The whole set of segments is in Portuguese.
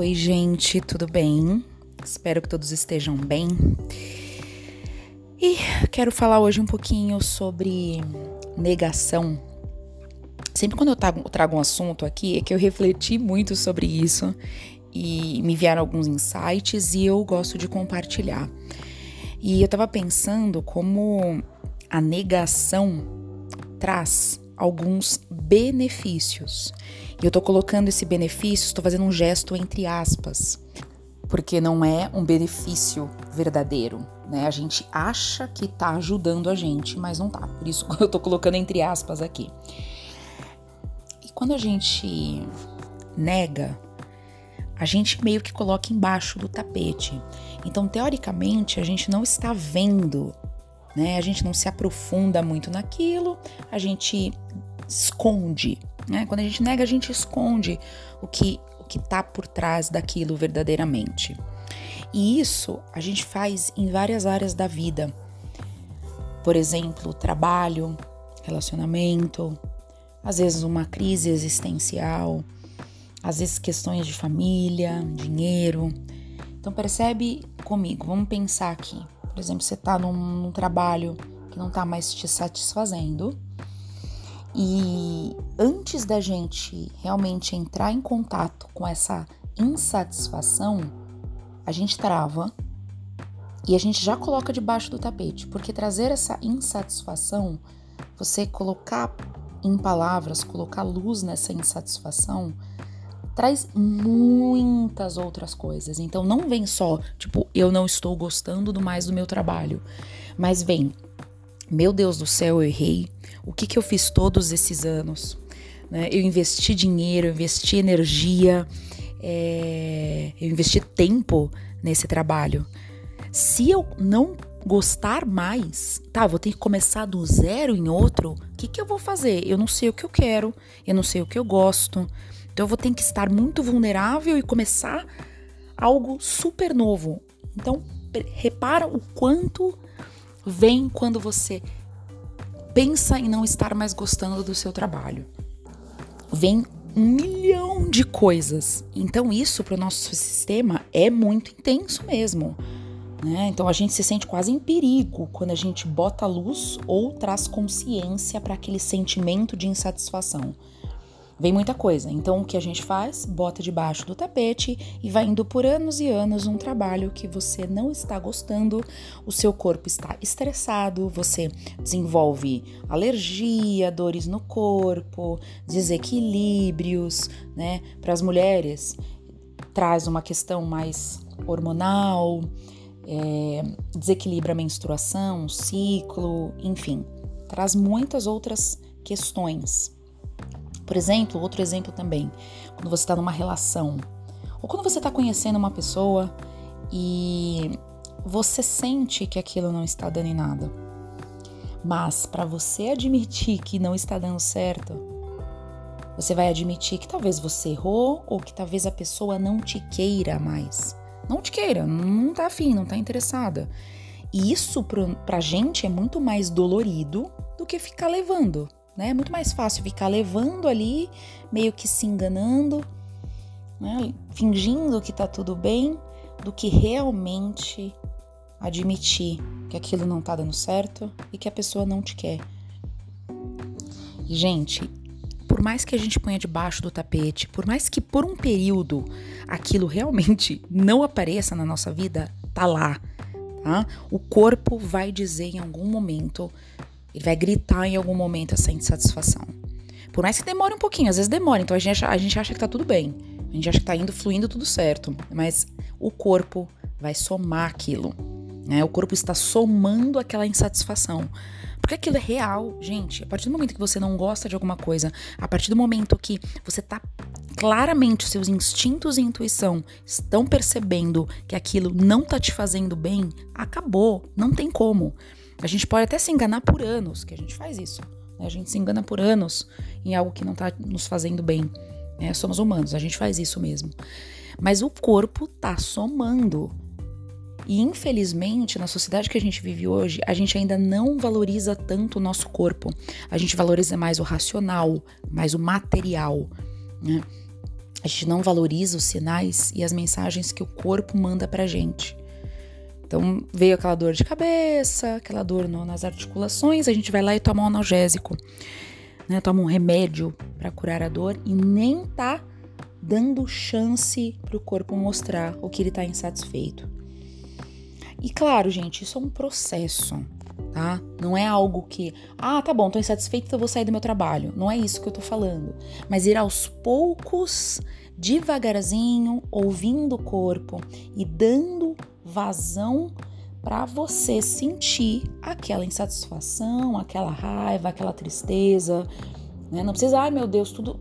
Oi, gente, tudo bem? Espero que todos estejam bem. E quero falar hoje um pouquinho sobre negação. Sempre quando eu trago, um assunto aqui, é que eu refleti muito sobre isso e me vieram alguns insights e eu gosto de compartilhar. E eu tava pensando como a negação traz alguns benefícios. Eu tô colocando esse benefício, estou fazendo um gesto entre aspas, porque não é um benefício verdadeiro, né? A gente acha que tá ajudando a gente, mas não tá. Por isso eu tô colocando entre aspas aqui. E quando a gente nega, a gente meio que coloca embaixo do tapete. Então, teoricamente, a gente não está vendo, né? A gente não se aprofunda muito naquilo, a gente esconde né? Quando a gente nega, a gente esconde o que o que está por trás daquilo verdadeiramente. E isso a gente faz em várias áreas da vida. Por exemplo, trabalho, relacionamento, às vezes uma crise existencial, às vezes questões de família, dinheiro. Então percebe comigo, vamos pensar aqui. Por exemplo, você está num, num trabalho que não está mais te satisfazendo e antes da gente realmente entrar em contato com essa insatisfação, a gente trava e a gente já coloca debaixo do tapete, porque trazer essa insatisfação, você colocar em palavras, colocar luz nessa insatisfação, traz muitas outras coisas. Então não vem só, tipo, eu não estou gostando do mais do meu trabalho, mas vem meu Deus do céu, eu errei. O que, que eu fiz todos esses anos? Né? Eu investi dinheiro, eu investi energia, é, eu investi tempo nesse trabalho. Se eu não gostar mais, tá, vou ter que começar do zero em outro, o que, que eu vou fazer? Eu não sei o que eu quero, eu não sei o que eu gosto. Então eu vou ter que estar muito vulnerável e começar algo super novo. Então, repara o quanto vem quando você pensa em não estar mais gostando do seu trabalho. Vem um milhão de coisas. Então, isso para o nosso sistema é muito intenso mesmo. Né? Então, a gente se sente quase em perigo quando a gente bota luz ou traz consciência para aquele sentimento de insatisfação vem muita coisa. Então o que a gente faz? Bota debaixo do tapete e vai indo por anos e anos um trabalho que você não está gostando, o seu corpo está estressado, você desenvolve alergia, dores no corpo, desequilíbrios, né? Para as mulheres traz uma questão mais hormonal, é, desequilibra a menstruação, ciclo, enfim, traz muitas outras questões. Por exemplo, outro exemplo também, quando você está numa relação, ou quando você está conhecendo uma pessoa e você sente que aquilo não está dando em nada. Mas para você admitir que não está dando certo, você vai admitir que talvez você errou ou que talvez a pessoa não te queira mais. Não te queira, não tá afim, não tá interessada. E isso pra gente é muito mais dolorido do que ficar levando né? É muito mais fácil ficar levando ali, meio que se enganando, né? fingindo que tá tudo bem, do que realmente admitir que aquilo não tá dando certo e que a pessoa não te quer. E, gente, por mais que a gente ponha debaixo do tapete, por mais que por um período aquilo realmente não apareça na nossa vida, tá lá, tá? O corpo vai dizer em algum momento ele vai gritar em algum momento essa insatisfação. Por mais que demore um pouquinho, às vezes demora, então a gente, a gente acha que tá tudo bem. A gente acha que tá indo fluindo tudo certo. Mas o corpo vai somar aquilo. Né? O corpo está somando aquela insatisfação. Porque aquilo é real, gente. A partir do momento que você não gosta de alguma coisa, a partir do momento que você tá claramente seus instintos e intuição estão percebendo que aquilo não tá te fazendo bem, acabou, não tem como. A gente pode até se enganar por anos, que a gente faz isso. Né? A gente se engana por anos em algo que não está nos fazendo bem. Né? Somos humanos, a gente faz isso mesmo. Mas o corpo tá somando. E infelizmente, na sociedade que a gente vive hoje, a gente ainda não valoriza tanto o nosso corpo. A gente valoriza mais o racional, mais o material. Né? A gente não valoriza os sinais e as mensagens que o corpo manda pra gente. Então, veio aquela dor de cabeça, aquela dor no, nas articulações, a gente vai lá e toma um analgésico, né? Toma um remédio para curar a dor e nem tá dando chance para o corpo mostrar o que ele tá insatisfeito. E claro, gente, isso é um processo, tá? Não é algo que, ah, tá bom, tô insatisfeito, então vou sair do meu trabalho. Não é isso que eu tô falando. Mas ir aos poucos, devagarzinho, ouvindo o corpo e dando vazão para você sentir aquela insatisfação, aquela raiva, aquela tristeza, né? Não precisa, ai meu Deus, tudo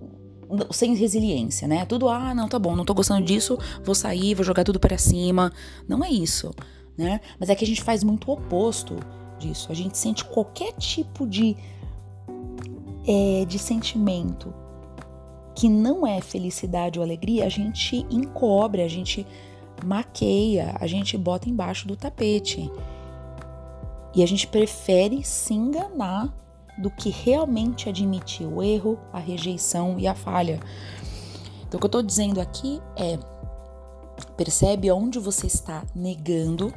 sem resiliência, né? Tudo, ah, não, tá bom, não tô gostando disso, vou sair, vou jogar tudo para cima. Não é isso, né? Mas é que a gente faz muito o oposto disso. A gente sente qualquer tipo de é, de sentimento que não é felicidade ou alegria, a gente encobre, a gente maqueia, a gente bota embaixo do tapete. E a gente prefere se enganar do que realmente admitir o erro, a rejeição e a falha. Então, o que eu estou dizendo aqui é: percebe aonde você está negando,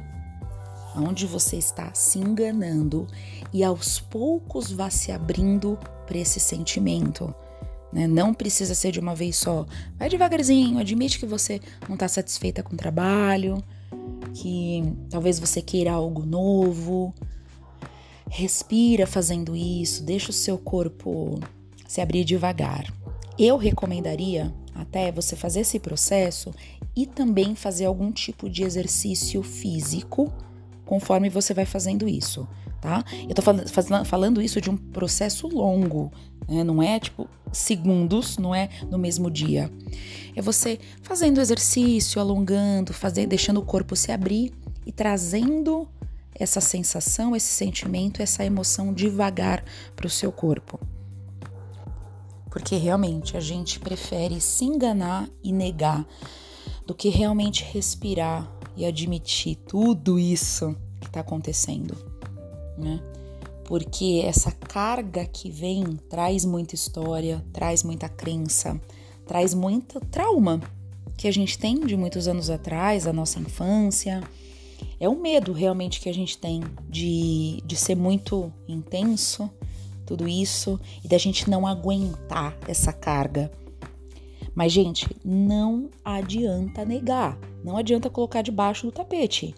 aonde você está se enganando, e aos poucos vá se abrindo para esse sentimento. Né? Não precisa ser de uma vez só. Vai devagarzinho, admite que você não está satisfeita com o trabalho, que talvez você queira algo novo. Respira fazendo isso, deixa o seu corpo se abrir devagar. Eu recomendaria até você fazer esse processo e também fazer algum tipo de exercício físico conforme você vai fazendo isso, tá? Eu tô falando, falando isso de um processo longo, né? Não é tipo segundos, não é no mesmo dia. É você fazendo exercício, alongando, fazendo, deixando o corpo se abrir e trazendo essa sensação, esse sentimento, essa emoção devagar para o seu corpo. Porque realmente a gente prefere se enganar e negar do que realmente respirar e admitir tudo isso que está acontecendo, né? Porque essa carga que vem traz muita história, traz muita crença, traz muito trauma que a gente tem de muitos anos atrás, da nossa infância. É o medo realmente que a gente tem de, de ser muito intenso, tudo isso, e da gente não aguentar essa carga. Mas, gente, não adianta negar, não adianta colocar debaixo do tapete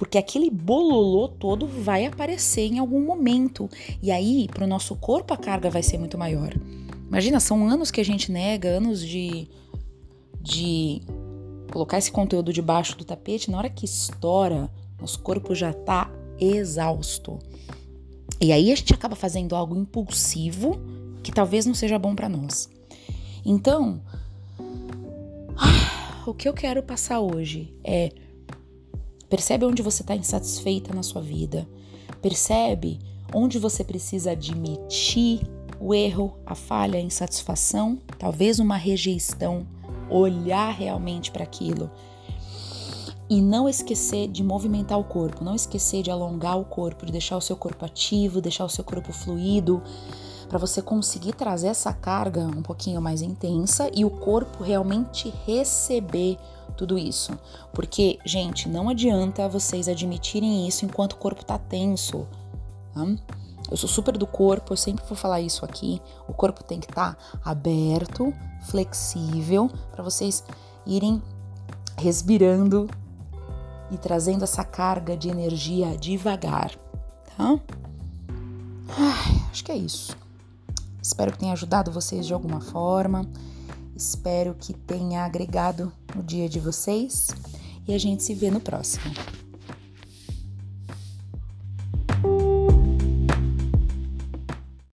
porque aquele bololô todo vai aparecer em algum momento. E aí, para o nosso corpo, a carga vai ser muito maior. Imagina, são anos que a gente nega, anos de, de colocar esse conteúdo debaixo do tapete. Na hora que estoura, nosso corpo já está exausto. E aí a gente acaba fazendo algo impulsivo que talvez não seja bom para nós. Então, o que eu quero passar hoje é Percebe onde você está insatisfeita na sua vida. Percebe onde você precisa admitir o erro, a falha, a insatisfação, talvez uma rejeição. Olhar realmente para aquilo. E não esquecer de movimentar o corpo, não esquecer de alongar o corpo, de deixar o seu corpo ativo, deixar o seu corpo fluido, para você conseguir trazer essa carga um pouquinho mais intensa e o corpo realmente receber tudo isso. Porque, gente, não adianta vocês admitirem isso enquanto o corpo tá tenso. Tá? Eu sou super do corpo, eu sempre vou falar isso aqui. O corpo tem que estar tá aberto, flexível, para vocês irem respirando e trazendo essa carga de energia devagar, tá? Ai, acho que é isso. Espero que tenha ajudado vocês de alguma forma. Espero que tenha agregado no dia de vocês e a gente se vê no próximo.